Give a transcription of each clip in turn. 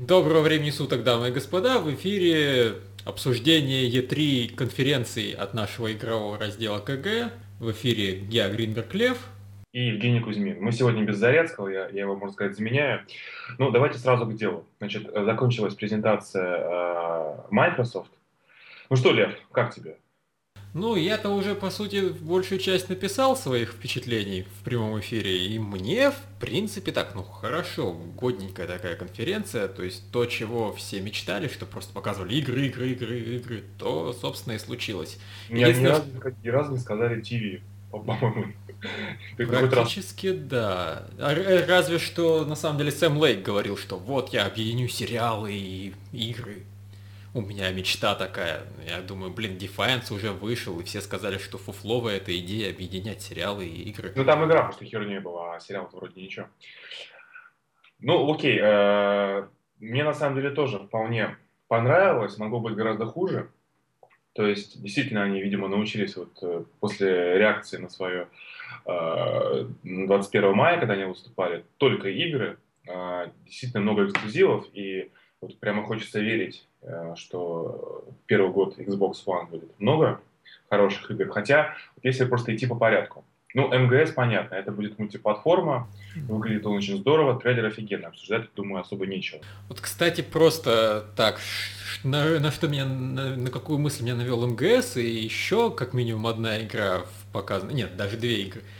Доброго времени суток, дамы и господа. В эфире обсуждение E3 конференции от нашего игрового раздела КГ. В эфире я, Гринберг Лев. И Евгений Кузьмин. Мы сегодня без Зарецкого, я, я его, можно сказать, заменяю. Ну, давайте сразу к делу. Значит, закончилась презентация э, Microsoft. Ну что, Лев, как тебе? Ну, я-то уже, по сути, большую часть написал своих впечатлений в прямом эфире, и мне, в принципе, так, ну, хорошо, годненькая такая конференция, то есть то, чего все мечтали, что просто показывали игры, игры, игры, игры, то, собственно, и случилось. Ни, ни, разу, ни разу не сказали ТВ, по-моему. Практически да. А, разве что, на самом деле, Сэм Лейк говорил, что вот я объединю сериалы и игры у меня мечта такая. Я думаю, блин, Defiance уже вышел, и все сказали, что фуфловая эта идея объединять сериалы и игры. Ну там игра просто херней была, а сериал вроде ничего. Ну, окей. Э, мне на самом деле тоже вполне понравилось, могло быть гораздо хуже. То есть, действительно, они, видимо, научились вот э, после реакции на свое 21 э, мая, когда они выступали, только игры, действительно много эксклюзивов, и вот прямо хочется верить, что первый год Xbox One будет много хороших игр. Хотя, если просто идти по порядку. Ну, МГС, понятно, это будет мультиплатформа, выглядит он очень здорово, трейлер офигенно, обсуждать, думаю, особо нечего. Вот, кстати, просто так, на, на что меня, на, на какую мысль меня навел МГС, и еще как минимум одна игра показана, нет, даже две игры –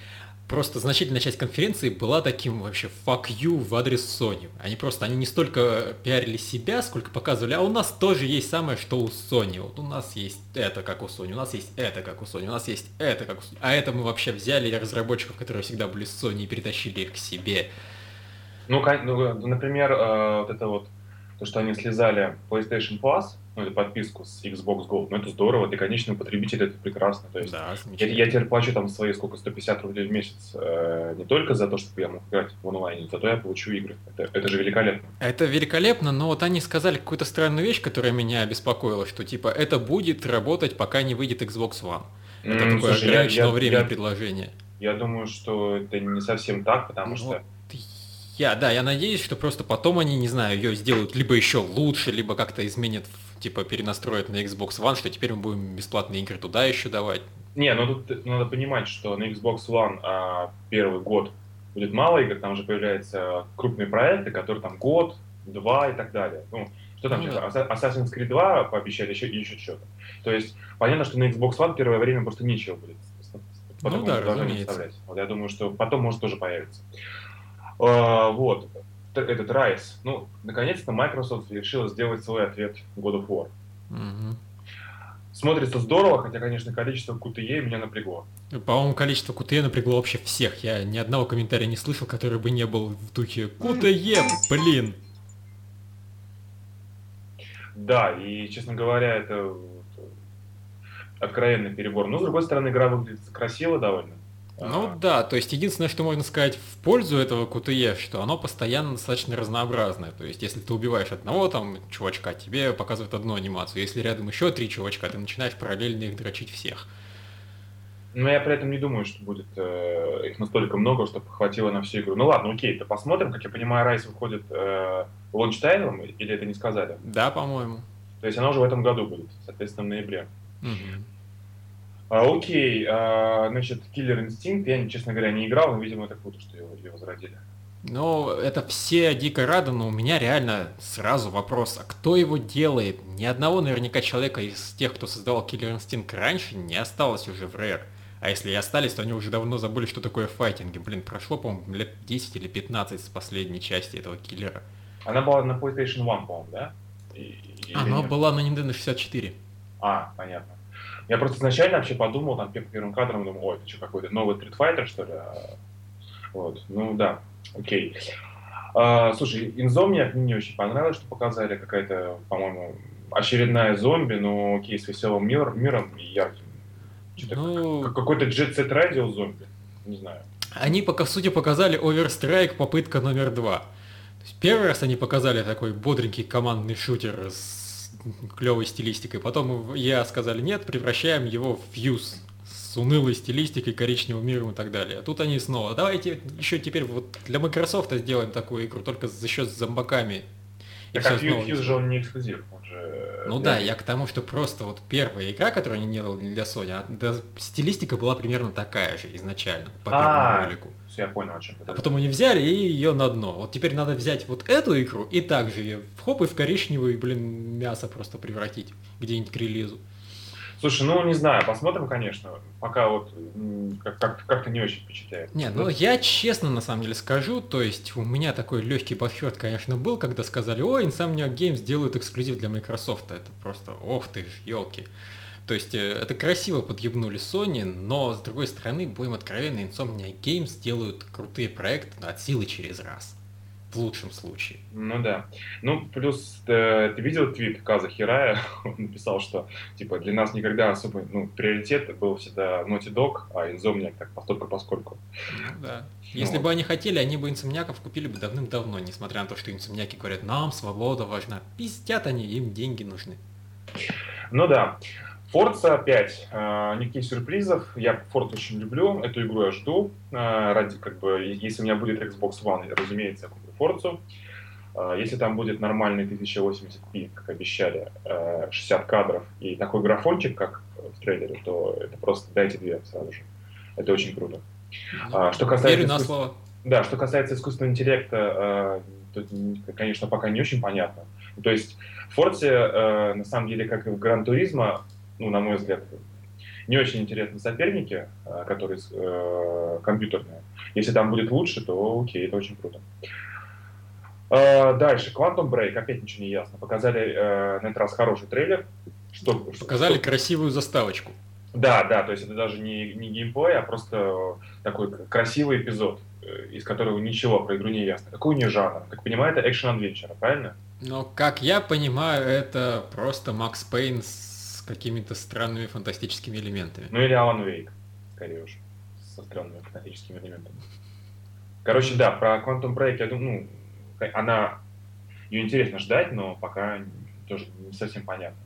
просто значительная часть конференции была таким вообще fuck you в адрес Sony. Они просто, они не столько пиарили себя, сколько показывали, а у нас тоже есть самое, что у Sony. Вот у нас есть это, как у Sony, у нас есть это, как у Sony, у нас есть это, как у Sony. А это мы вообще взяли разработчиков, которые всегда были с Sony, и перетащили их к себе. Ну, ну например, э, вот это вот, то, что они слезали PlayStation Plus, ну, подписку с Xbox Gold, ну, это здорово, для конечного потребителя это прекрасно. То есть да, я, я теперь плачу там свои сколько, 150 рублей в месяц, э, не только за то, чтобы я мог играть в онлайне, зато я получу игры. Это, это же великолепно. Это великолепно, но вот они сказали какую-то странную вещь, которая меня беспокоила, что типа это будет работать, пока не выйдет Xbox One. Это mm, такое слушай, ограниченного я, времени я, предложение. Я думаю, что это не совсем так, потому ну, что я, да, я надеюсь, что просто потом они, не знаю, ее сделают либо еще лучше, либо как-то изменят типа перенастроить на Xbox One, что теперь мы будем бесплатные игры туда еще давать. Не, ну тут надо понимать, что на Xbox One а, первый год будет мало игр, там же появляются крупные проекты, которые там год, два и так далее. Ну, что там ну, сейчас? Да. Assassin's Creed 2 пообещали еще, еще что-то. То есть понятно, что на Xbox One первое время просто нечего будет. Потом ну да, разумеется. Вот я думаю, что потом может тоже появиться. А, вот этот Rise. Ну, наконец-то Microsoft решила сделать свой ответ God of War. Угу. Смотрится здорово, хотя, конечно, количество QTE меня напрягло. По-моему, количество QTE напрягло вообще всех. Я ни одного комментария не слышал, который бы не был в духе QTE, блин. Да, и, честно говоря, это откровенный перебор. Но, с другой стороны, игра выглядит красиво довольно. Ну да, то есть единственное, что можно сказать в пользу этого QTE, что оно постоянно достаточно разнообразное. То есть если ты убиваешь одного там чувачка, тебе показывают одну анимацию. Если рядом еще три чувачка, ты начинаешь параллельно их дрочить всех. Но я при этом не думаю, что будет э, их настолько много, чтобы хватило на всю игру. Ну ладно, окей, то посмотрим. Как я понимаю, Райс выходит э, лончтаймом, или это не сказали? Да, по-моему. То есть она уже в этом году будет, соответственно, в ноябре. Угу. А, окей, а, значит, Killer Instinct, я, честно говоря, не играл, но, видимо, это круто, что его, его возродили. Ну, это все дико рады, но у меня реально сразу вопрос, а кто его делает? Ни одного наверняка человека из тех, кто создавал Killer Instinct раньше, не осталось уже в Rare. А если и остались, то они уже давно забыли, что такое файтинги. Блин, прошло, по-моему, лет 10 или 15 с последней части этого киллера. Она была на PlayStation 1, по-моему, да? И, Она была на Nintendo 64. А, понятно. Я просто изначально вообще подумал, там, первым кадрам, думаю, ой, это что, какой-то новый Street Fighter, что ли? Вот, ну да, окей. А, слушай, Insomniac мне не очень понравилось, что показали, какая-то, по-моему, очередная зомби, но окей, с веселым мир, миром и ярким. Ну... Какой-то Jet Set Radio зомби, не знаю. Они, пока, сути, показали Overstrike попытка номер два. Первый раз они показали такой бодренький командный шутер с клевой стилистикой. Потом я сказали, нет, превращаем его в фьюз с унылой стилистикой, коричневым миром и так далее. А тут они снова, давайте еще теперь вот для Microsoft сделаем такую игру, только за счет зомбаками Так а Fuse же он не эксклюзив, он же... Ну да, я к тому, что просто вот первая игра, которую они делали для Sony, а, да, стилистика была примерно такая же изначально, по первому а, Я понял, о чем А потом они взяли и ее на дно. Вот теперь надо взять вот эту игру и также ее в хоп и в коричневый, блин, мясо просто превратить где-нибудь к релизу. Слушай, ну не знаю, посмотрим, конечно. Пока вот как- как-то не очень впечатляет. Нет, ну я честно на самом деле скажу, то есть у меня такой легкий подсчет, конечно, был, когда сказали, ой, Insomniac Games делают эксклюзив для Microsoft. Это просто, ох ты ж, елки. То есть э, это красиво подъебнули Sony, но с другой стороны, будем откровенны, Insomniac Games делают крутые проекты от силы через раз в лучшем случае. Ну да. Ну, плюс ты, ты видел твит Каза Хирая? Он написал, что типа для нас никогда особо, ну, приоритет был всегда Naughty Dog, а Insomniac так постольку поскольку. Ну, да. Ну, Если вот. бы они хотели, они бы инсомниаков купили бы давным-давно, несмотря на то, что инсомниаки говорят, нам свобода важна. Пиздят они, им деньги нужны. Ну да. Forza 5. А, никаких сюрпризов. Я Forza очень люблю. Эту игру я жду. А, ради, как бы, если у меня будет Xbox One, разумеется, я куплю Forza. А, если там будет нормальный 1080p, как обещали, 60 кадров и такой графончик, как в трейлере, то это просто дайте две сразу же. Это очень круто. Ну, что касается Верю на слово. Да, что касается искусственного интеллекта, тут, конечно, пока не очень понятно. То есть в Forza, на самом деле, как и в Гран Туризма, ну, на мой взгляд, не очень интересные соперники, э, которые э, компьютерные. Если там будет лучше, то окей, это очень круто. Э, дальше, Quantum Break, опять ничего не ясно. Показали э, на этот раз хороший трейлер. Что, Показали что... красивую заставочку. Да, да, то есть это даже не, не геймплей, а просто такой красивый эпизод, э, из которого ничего про игру не ясно. Какой у нее жанр? Как понимаю, это экшен-адвенчер, правильно? Но, как я понимаю, это просто Макс Пейн с какими-то странными фантастическими элементами. Ну или Алан Вейк, скорее уж, со странными фантастическими элементами. Короче, да, про Quantum Break, я думаю, ну, она, ее интересно ждать, но пока тоже не совсем понятно.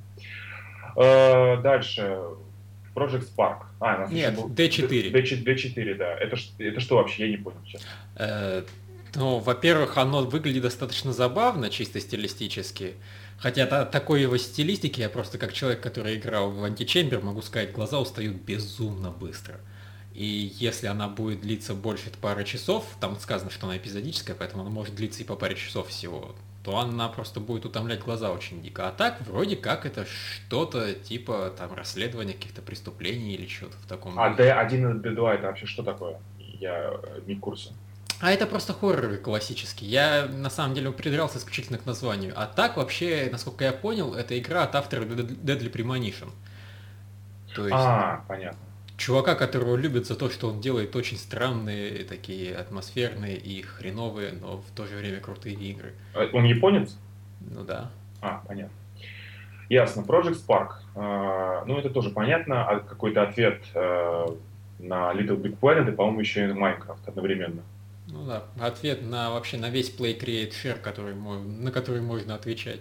Э, дальше, Project Spark. А, у нас Нет, был... D4. D4. D4, да. Это, это что вообще? Я не понял сейчас. Э, ну, во-первых, оно выглядит достаточно забавно, чисто стилистически. Хотя та, такой его стилистики, я просто как человек, который играл в античембер, могу сказать, глаза устают безумно быстро. И если она будет длиться больше пары часов, там сказано, что она эпизодическая, поэтому она может длиться и по паре часов всего, то она просто будет утомлять глаза очень дико. А так, вроде как это что-то типа там расследования каких-то преступлений или что-то в таком. А D1 и D2 это вообще что такое? Я не в курсе. А это просто хоррор классический. Я на самом деле придрался исключительно к названию. А так вообще, насколько я понял, это игра от автора Deadly Premonition. То есть, а, понятно. Чувака, которого любят за то, что он делает очень странные, такие атмосферные и хреновые, но в то же время крутые игры. А он японец? Ну да. А, понятно. Ясно. Project Spark. Uh, ну, это тоже понятно. А какой-то ответ uh, на Little Big Planet и, по-моему, еще и Minecraft одновременно. Ну да, ответ на вообще на весь Play Create Share, который, на который можно отвечать.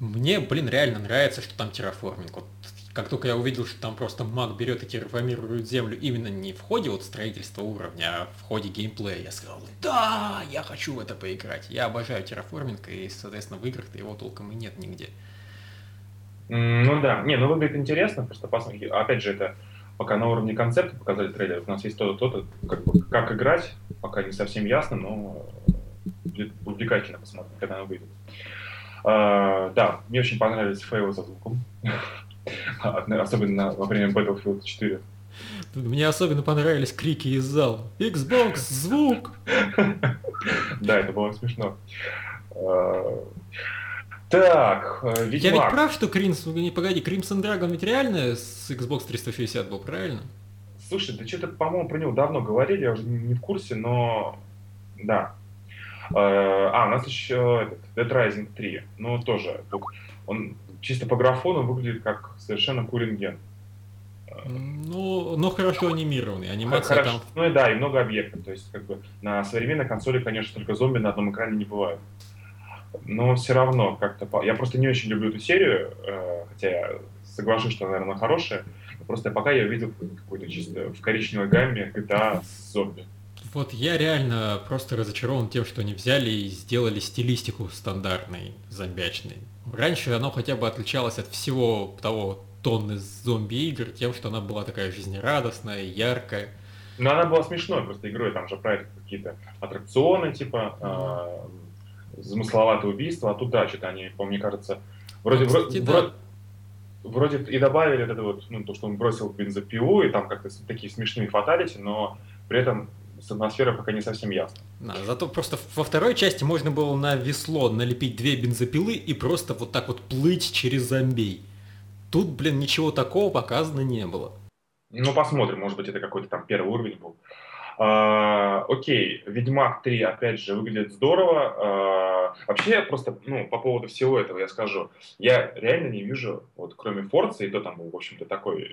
Мне, блин, реально нравится, что там терраформинг. Вот как только я увидел, что там просто маг берет и терраформирует землю именно не в ходе вот строительства уровня, а в ходе геймплея, я сказал, да, я хочу в это поиграть. Я обожаю терраформинг, и, соответственно, в играх-то его толком и нет нигде. Ну да, не, ну выглядит интересно, просто посмотрите, опять же, это пока на уровне концепта показали трейлер, у нас есть то-то, то-то, как, как играть, пока не совсем ясно, но будет увлекательно посмотреть, когда она выйдет. Uh, да, мне очень понравились фейлы со звуком, особенно во время Battlefield 4. Мне особенно понравились крики из зала. Xbox, звук! Да, это было смешно. А, так, э, Ведьмак. Я ведь прав, что Кринс... Не, погоди, Crimson Dragon ведь реально с Xbox 360 был, правильно? Слушай, да что-то, по-моему, про него давно говорили, я уже не в курсе, но... Да. Э, а, у нас еще этот, Dead Rising 3. Ну, тоже. Он чисто по графону выглядит как совершенно куринген. Ну, но хорошо анимированный. Анимация хорошо. там... Ну и да, и много объектов. То есть, как бы на современной консоли, конечно, только зомби на одном экране не бывает но все равно как-то... Я просто не очень люблю эту серию, э, хотя я соглашусь, что, наверное, она хорошая, просто пока я видел какой-то чисто в коричневой гамме GTA с зомби. Вот я реально просто разочарован тем, что они взяли и сделали стилистику стандартной, зомбячной. Раньше оно хотя бы отличалось от всего того тонны зомби-игр тем, что она была такая жизнерадостная, яркая. Но она была смешной просто игрой, там же про какие-то аттракционы, типа, э, замысловатые убийства, а тут, да, что-то они, по мне кажется, вроде, ну, Кстати, вроде, да вроде и добавили это вот, ну, то, что он бросил бензопилу, и там как-то такие смешные фаталити, но при этом с атмосферой пока не совсем ясно. Да, зато просто во второй части можно было на весло налепить две бензопилы и просто вот так вот плыть через зомбей. Тут, блин, ничего такого показано не было. Ну, посмотрим, может быть, это какой-то там первый уровень был. А, окей, Ведьмак 3, опять же, выглядит здорово. А, вообще, просто, ну, по поводу всего этого я скажу, я реально не вижу, вот кроме Форца, и то там, в общем-то, такой...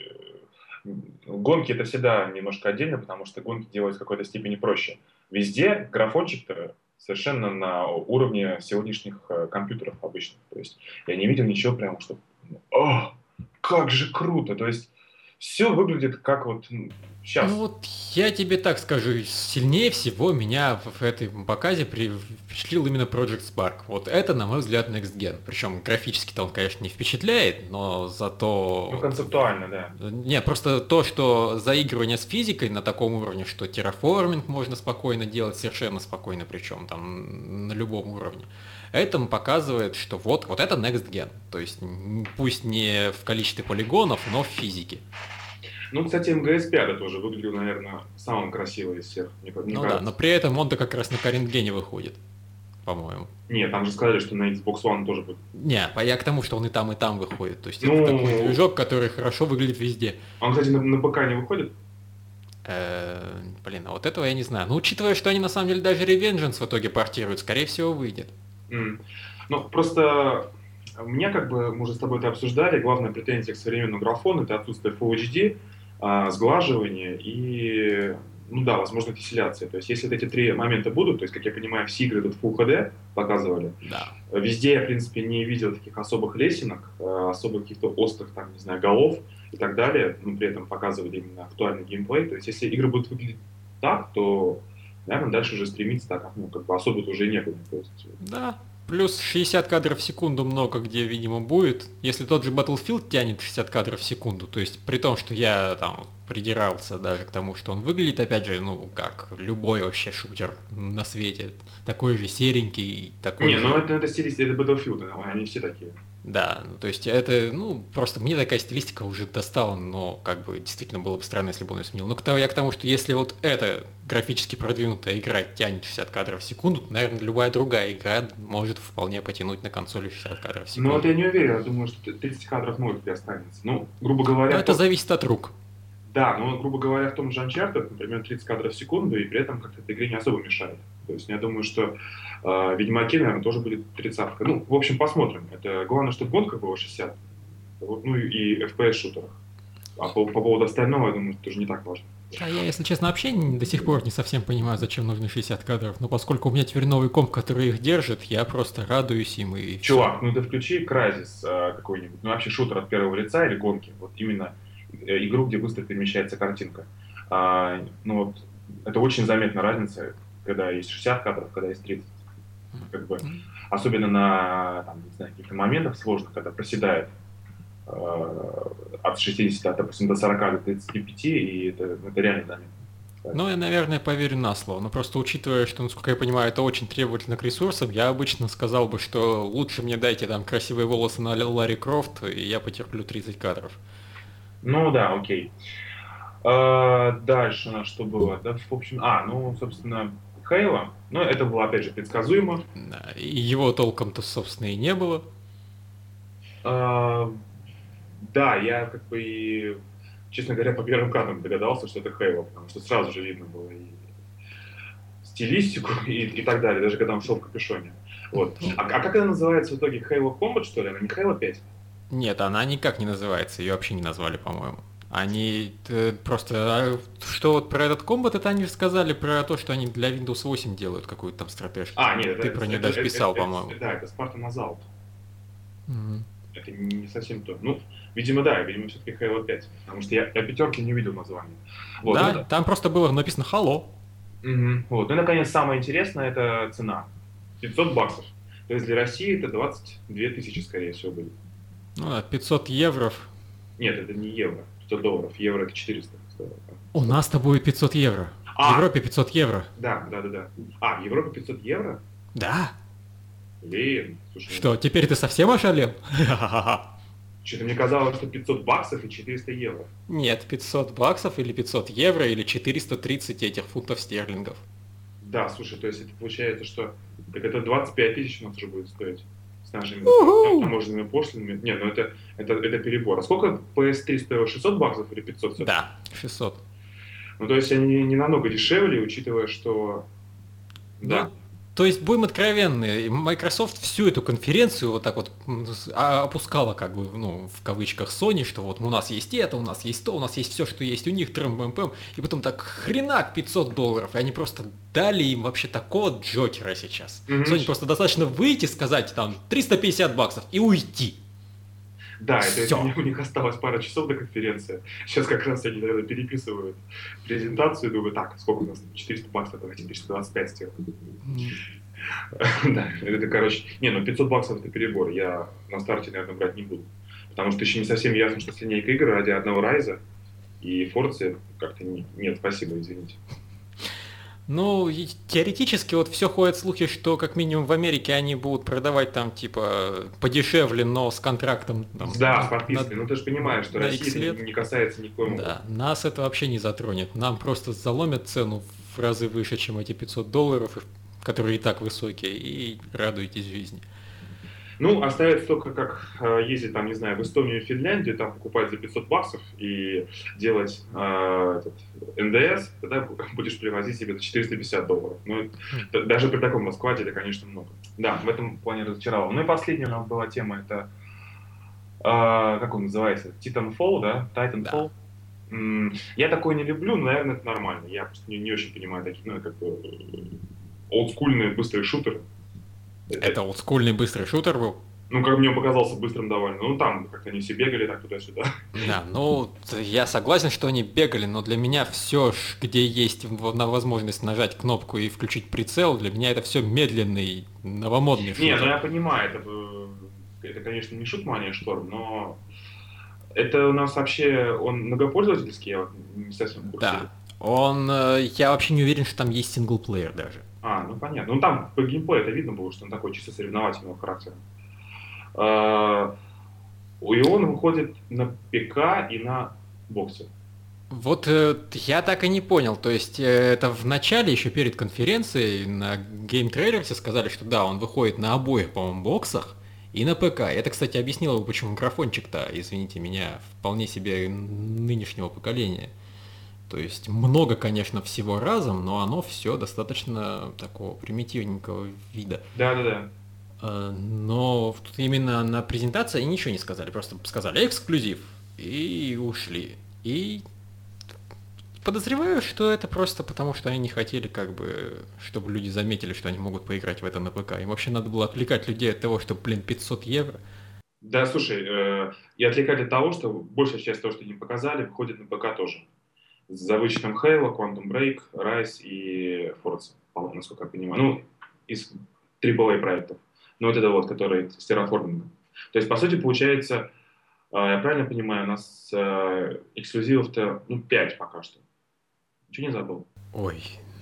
Гонки это всегда немножко отдельно, потому что гонки делают в какой-то степени проще. Везде графончик-то совершенно на уровне сегодняшних э, компьютеров обычных. То есть я не видел ничего прямо, что... О, как же круто! То есть все выглядит как вот сейчас. Ну вот я тебе так скажу, сильнее всего меня в этой показе впечатлил именно Project Spark. Вот это, на мой взгляд, Next Gen. Причем графически-то он, конечно, не впечатляет, но зато... Ну, концептуально, да. Не, просто то, что заигрывание с физикой на таком уровне, что терраформинг можно спокойно делать, совершенно спокойно, причем там на любом уровне. Это показывает, что вот, вот это Next Gen. То есть пусть не в количестве полигонов, но в физике. Ну, кстати, МГС 5 тоже выглядел, наверное, самым красивым из всех. Мне, мне ну кажется. да, но при этом он-то как раз на Карингене выходит, по-моему. Нет, там же сказали, что на Xbox One тоже будет. Не, я к тому, что он и там, и там выходит. То есть ну, это такой движок, который хорошо выглядит везде. Он, кстати, на, на ПК не выходит? Э, блин, а вот этого я не знаю. Ну, учитывая, что они на самом деле даже Revengeance в итоге портируют, скорее всего, выйдет. Mm. Ну, просто мне, как бы, мы уже с тобой это обсуждали, главная претензия к современному графону – это отсутствие Full HD, а, сглаживание и, ну да, возможно, тесселяция. То есть, если вот эти три момента будут, то есть, как я понимаю, все игры тут Full HD показывали, да. везде я, в принципе, не видел таких особых лесенок, а, особых каких-то острых, там, не знаю, голов и так далее, но при этом показывали именно актуальный геймплей. То есть, если игры будут выглядеть так, то, наверное, дальше уже стремиться так, ну, как бы особо уже некуда. То есть, да, Плюс 60 кадров в секунду много где, видимо, будет. Если тот же Battlefield тянет 60 кадров в секунду, то есть при том, что я там придирался даже к тому, что он выглядит, опять же, ну, как любой вообще шутер на свете. Такой же серенький, такой Не, же... ну это, это стилистика, это Battlefield, они все такие. Да, ну, то есть это, ну, просто мне такая стилистика уже достала, но как бы действительно было бы странно, если бы он ее сменил. Но я к тому, что если вот эта графически продвинутая игра тянет 60 кадров в секунду, то, наверное, любая другая игра может вполне потянуть на консоли 60 кадров в секунду. Ну вот я не уверен, я думаю, что 30 кадров может тебе останется. Ну, грубо говоря... Но это то... зависит от рук. Да, но, грубо говоря, в том же Uncharted, например, 30 кадров в секунду, и при этом как-то этой игре не особо мешает. То есть я думаю, что э, Ведьмаке, наверное, тоже будет 30 Ну, в общем, посмотрим. Это главное, чтобы гонка была 60. Ну и FPS-шутерах. А по, по поводу остального, я думаю, тоже не так важно. А я, если честно, вообще до сих пор не совсем понимаю, зачем нужны 60 кадров. Но поскольку у меня теперь новый комп, который их держит, я просто радуюсь им и... Чувак, ну ты включи Crysis э, какой-нибудь, ну вообще шутер от первого лица или гонки. Вот именно э, игру, где быстро перемещается картинка. А, ну вот, это очень заметна разница когда есть 60 кадров, когда есть 30. Как бы, особенно на там, не знаю, каких-то моментах сложных, когда проседает э, от 60, допустим, до 40, до 35, и это, это реально заметно. Ну, я, наверное, поверю на слово. Но просто учитывая, что, насколько я понимаю, это очень требовательно к ресурсам, я обычно сказал бы, что лучше мне дайте там красивые волосы на Ларри Крофт, и я потерплю 30 кадров. Ну да, окей. А, дальше на что было? Да, в общем, а, ну, собственно, Хейла. Но это было, опять же, предсказуемо. Его толком-то, собственно, и не было. А, да, я как бы и, честно говоря, по первым кадрам догадался, что это Хейла, потому что сразу же видно было и стилистику и, и так далее, даже когда он шел в капюшоне. Вот. А, а как она называется в итоге? Halo Combat, что ли? Она не Halo 5? Нет, она никак не называется, ее вообще не назвали, по-моему. Они э, просто... А, что вот про этот комбат, это они сказали про то, что они для Windows 8 делают какую-то там стратежку. А, нет, Ты это, про нее даже писал, по-моему. Да, это Spartan Assault. Угу. Это не совсем то. Ну, видимо, да, видимо, все-таки Halo 5. Потому что я, я пятерки не видел названия. Вот, да, это... там просто было написано Halo. Угу. Вот. Ну и, наконец, самое интересное – это цена. 500 баксов. То есть для России это 22 тысячи, скорее всего, будет. Ну, а 500 евро. Нет, это не евро. 500 долларов. Евро это 400. У нас-то будет 500 евро. А, в Европе 500 евро. Да, да, да, да. А, в Европе 500 евро? Да. Блин, слушай. Что, теперь ты совсем ошалел? Что-то мне казалось, что 500 баксов и 400 евро. Нет, 500 баксов или 500 евро или 430 этих фунтов стерлингов. Да, слушай, то есть это получается, что так это 25 тысяч у нас уже будет стоить с нашими таможенными пошлинами. Не, ну это, это, это перебор. А сколько PS3 стоило? 600 баксов или 500? Да, 600. Ну, то есть они не намного дешевле, учитывая, что... Да. То есть, будем откровенны, Microsoft всю эту конференцию вот так вот а, опускала, как бы, ну, в кавычках Sony, что вот у нас есть это, у нас есть то, у нас есть все, что есть у них, трым -пэм -пэм, и потом так хренак 500 долларов, и они просто дали им вообще такого джокера сейчас. Mm-hmm. Sony просто достаточно выйти, сказать там 350 баксов и уйти. Да, это, это у них осталось пара часов до конференции. Сейчас как раз они, наверное, переписывают презентацию, думаю, так, сколько у нас? 400 баксов, давайте 425 сделаем. Да, это, короче... Не, ну 500 баксов это перебор, я на старте, наверное, брать не буду. Потому что еще не совсем ясно, что с линейкой игр ради одного Райза и Форции как-то нет, спасибо, извините. Ну, теоретически вот все ходят слухи, что как минимум в Америке они будут продавать там типа подешевле, но с контрактом. Там, да, с подпиской. На, ну ты же понимаешь, что Россия не касается никоим. Да, нас это вообще не затронет. Нам просто заломят цену в разы выше, чем эти 500 долларов, которые и так высокие, и радуйтесь жизни. Ну, оставится только как э, ездить, там, не знаю, в Эстонию и Финляндию, там покупать за 500 баксов и делать э, этот, НДС, тогда будешь привозить себе за 450 долларов. Ну, mm. даже при таком раскладе это, конечно, много. Да, в этом плане разочаровал. Ну и последняя у нас была тема, это, э, как он называется, Titanfall, да? Titanfall. Да. Я такое не люблю, но, наверное, это нормально. Я просто не, не очень понимаю такие, ну, как бы, э, олдскульные быстрые шутеры. Это олдскульный быстрый шутер был? Ну, как мне показался быстрым довольно. Ну, там как-то они все бегали так туда-сюда. Да, ну, я согласен, что они бегали, но для меня все, где есть на возможность нажать кнопку и включить прицел, для меня это все медленный, новомодный шутер. Не, ну я понимаю, это, это конечно, не шутмания шторм, но это у нас вообще, он многопользовательский, я вот не совсем в курсе. Да, он, э, я вообще не уверен, что там есть синглплеер даже. А, ну понятно. Ну там по геймплею это видно было, что он такой чисто соревновательного характера. А, и он выходит на ПК и на боксе. Вот э, я так и не понял. То есть э, это в начале, еще перед конференцией, на Trailer сказали, что да, он выходит на обоих, по-моему, боксах и на ПК. Это, кстати, объяснило, почему микрофончик-то, извините меня, вполне себе нынешнего поколения. То есть много, конечно, всего разом, но оно все достаточно такого примитивненького вида. Да, да, да. Но тут именно на презентации они ничего не сказали, просто сказали эксклюзив и ушли. И подозреваю, что это просто потому, что они не хотели, как бы, чтобы люди заметили, что они могут поиграть в это на ПК. Им вообще надо было отвлекать людей от того, что, блин, 500 евро. Да, слушай, э, и отвлекать от того, что большая часть того, что они показали, выходит на ПК тоже за вычетом Halo, Quantum Break, Rise и Forza, насколько я понимаю. Ну, из AAA проектов. Ну, вот это вот, который с терраформингом. То есть, по сути, получается, а, я правильно понимаю, у нас а, эксклюзивов-то, ну, 5 пока что. Ничего не забыл? Ой.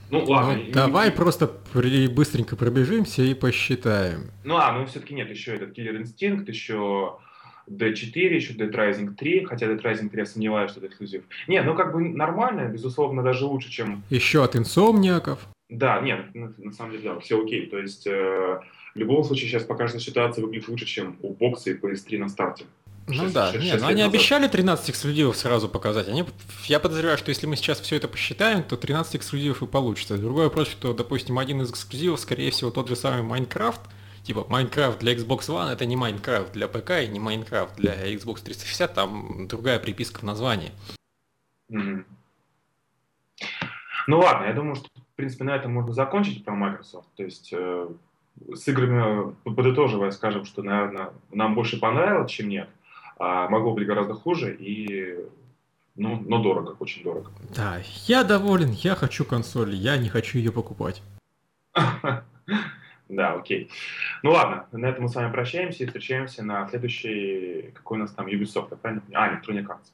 Ну, ладно. Ну, давай просто при, быстренько пробежимся и посчитаем. Ну, а, ну, все-таки нет, еще этот Killer Instinct, еще D4, еще Dead Rising 3, хотя Dead Rising 3 я сомневаюсь, что это эксклюзив. Не, ну как бы нормально, безусловно, даже лучше, чем... Еще от инсомниаков. Да, нет, на, на самом деле, да, все окей. То есть, э, в любом случае, сейчас пока что ситуация выглядит лучше, чем у бокса и PS3 на старте. Ну 6, да, 6, нет, но ну они назад. обещали 13 эксклюзивов сразу показать. Они, я подозреваю, что если мы сейчас все это посчитаем, то 13 эксклюзивов и получится. Другой вопрос, что, допустим, один из эксклюзивов, скорее всего, тот же самый Minecraft, типа Minecraft для Xbox One это не Minecraft для ПК и не Minecraft для Xbox 360, там другая приписка в названии. Mm-hmm. Ну ладно, я думаю, что в принципе на этом можно закончить про Microsoft. То есть э, с играми подытоживая, скажем, что, наверное, нам больше понравилось, чем нет. А могло быть гораздо хуже, и Ну, но дорого, очень дорого. Да, я доволен, я хочу консоль, я не хочу ее покупать. Да, окей. Ну ладно, на этом мы с вами прощаемся и встречаемся на следующей... Какой у нас там Ubisoft, правильно? А, Electronic Arts.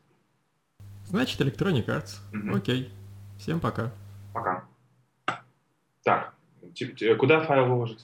Значит, Electronic Arts. Угу. Окей. Всем пока. Пока. Так, куда файл выложить?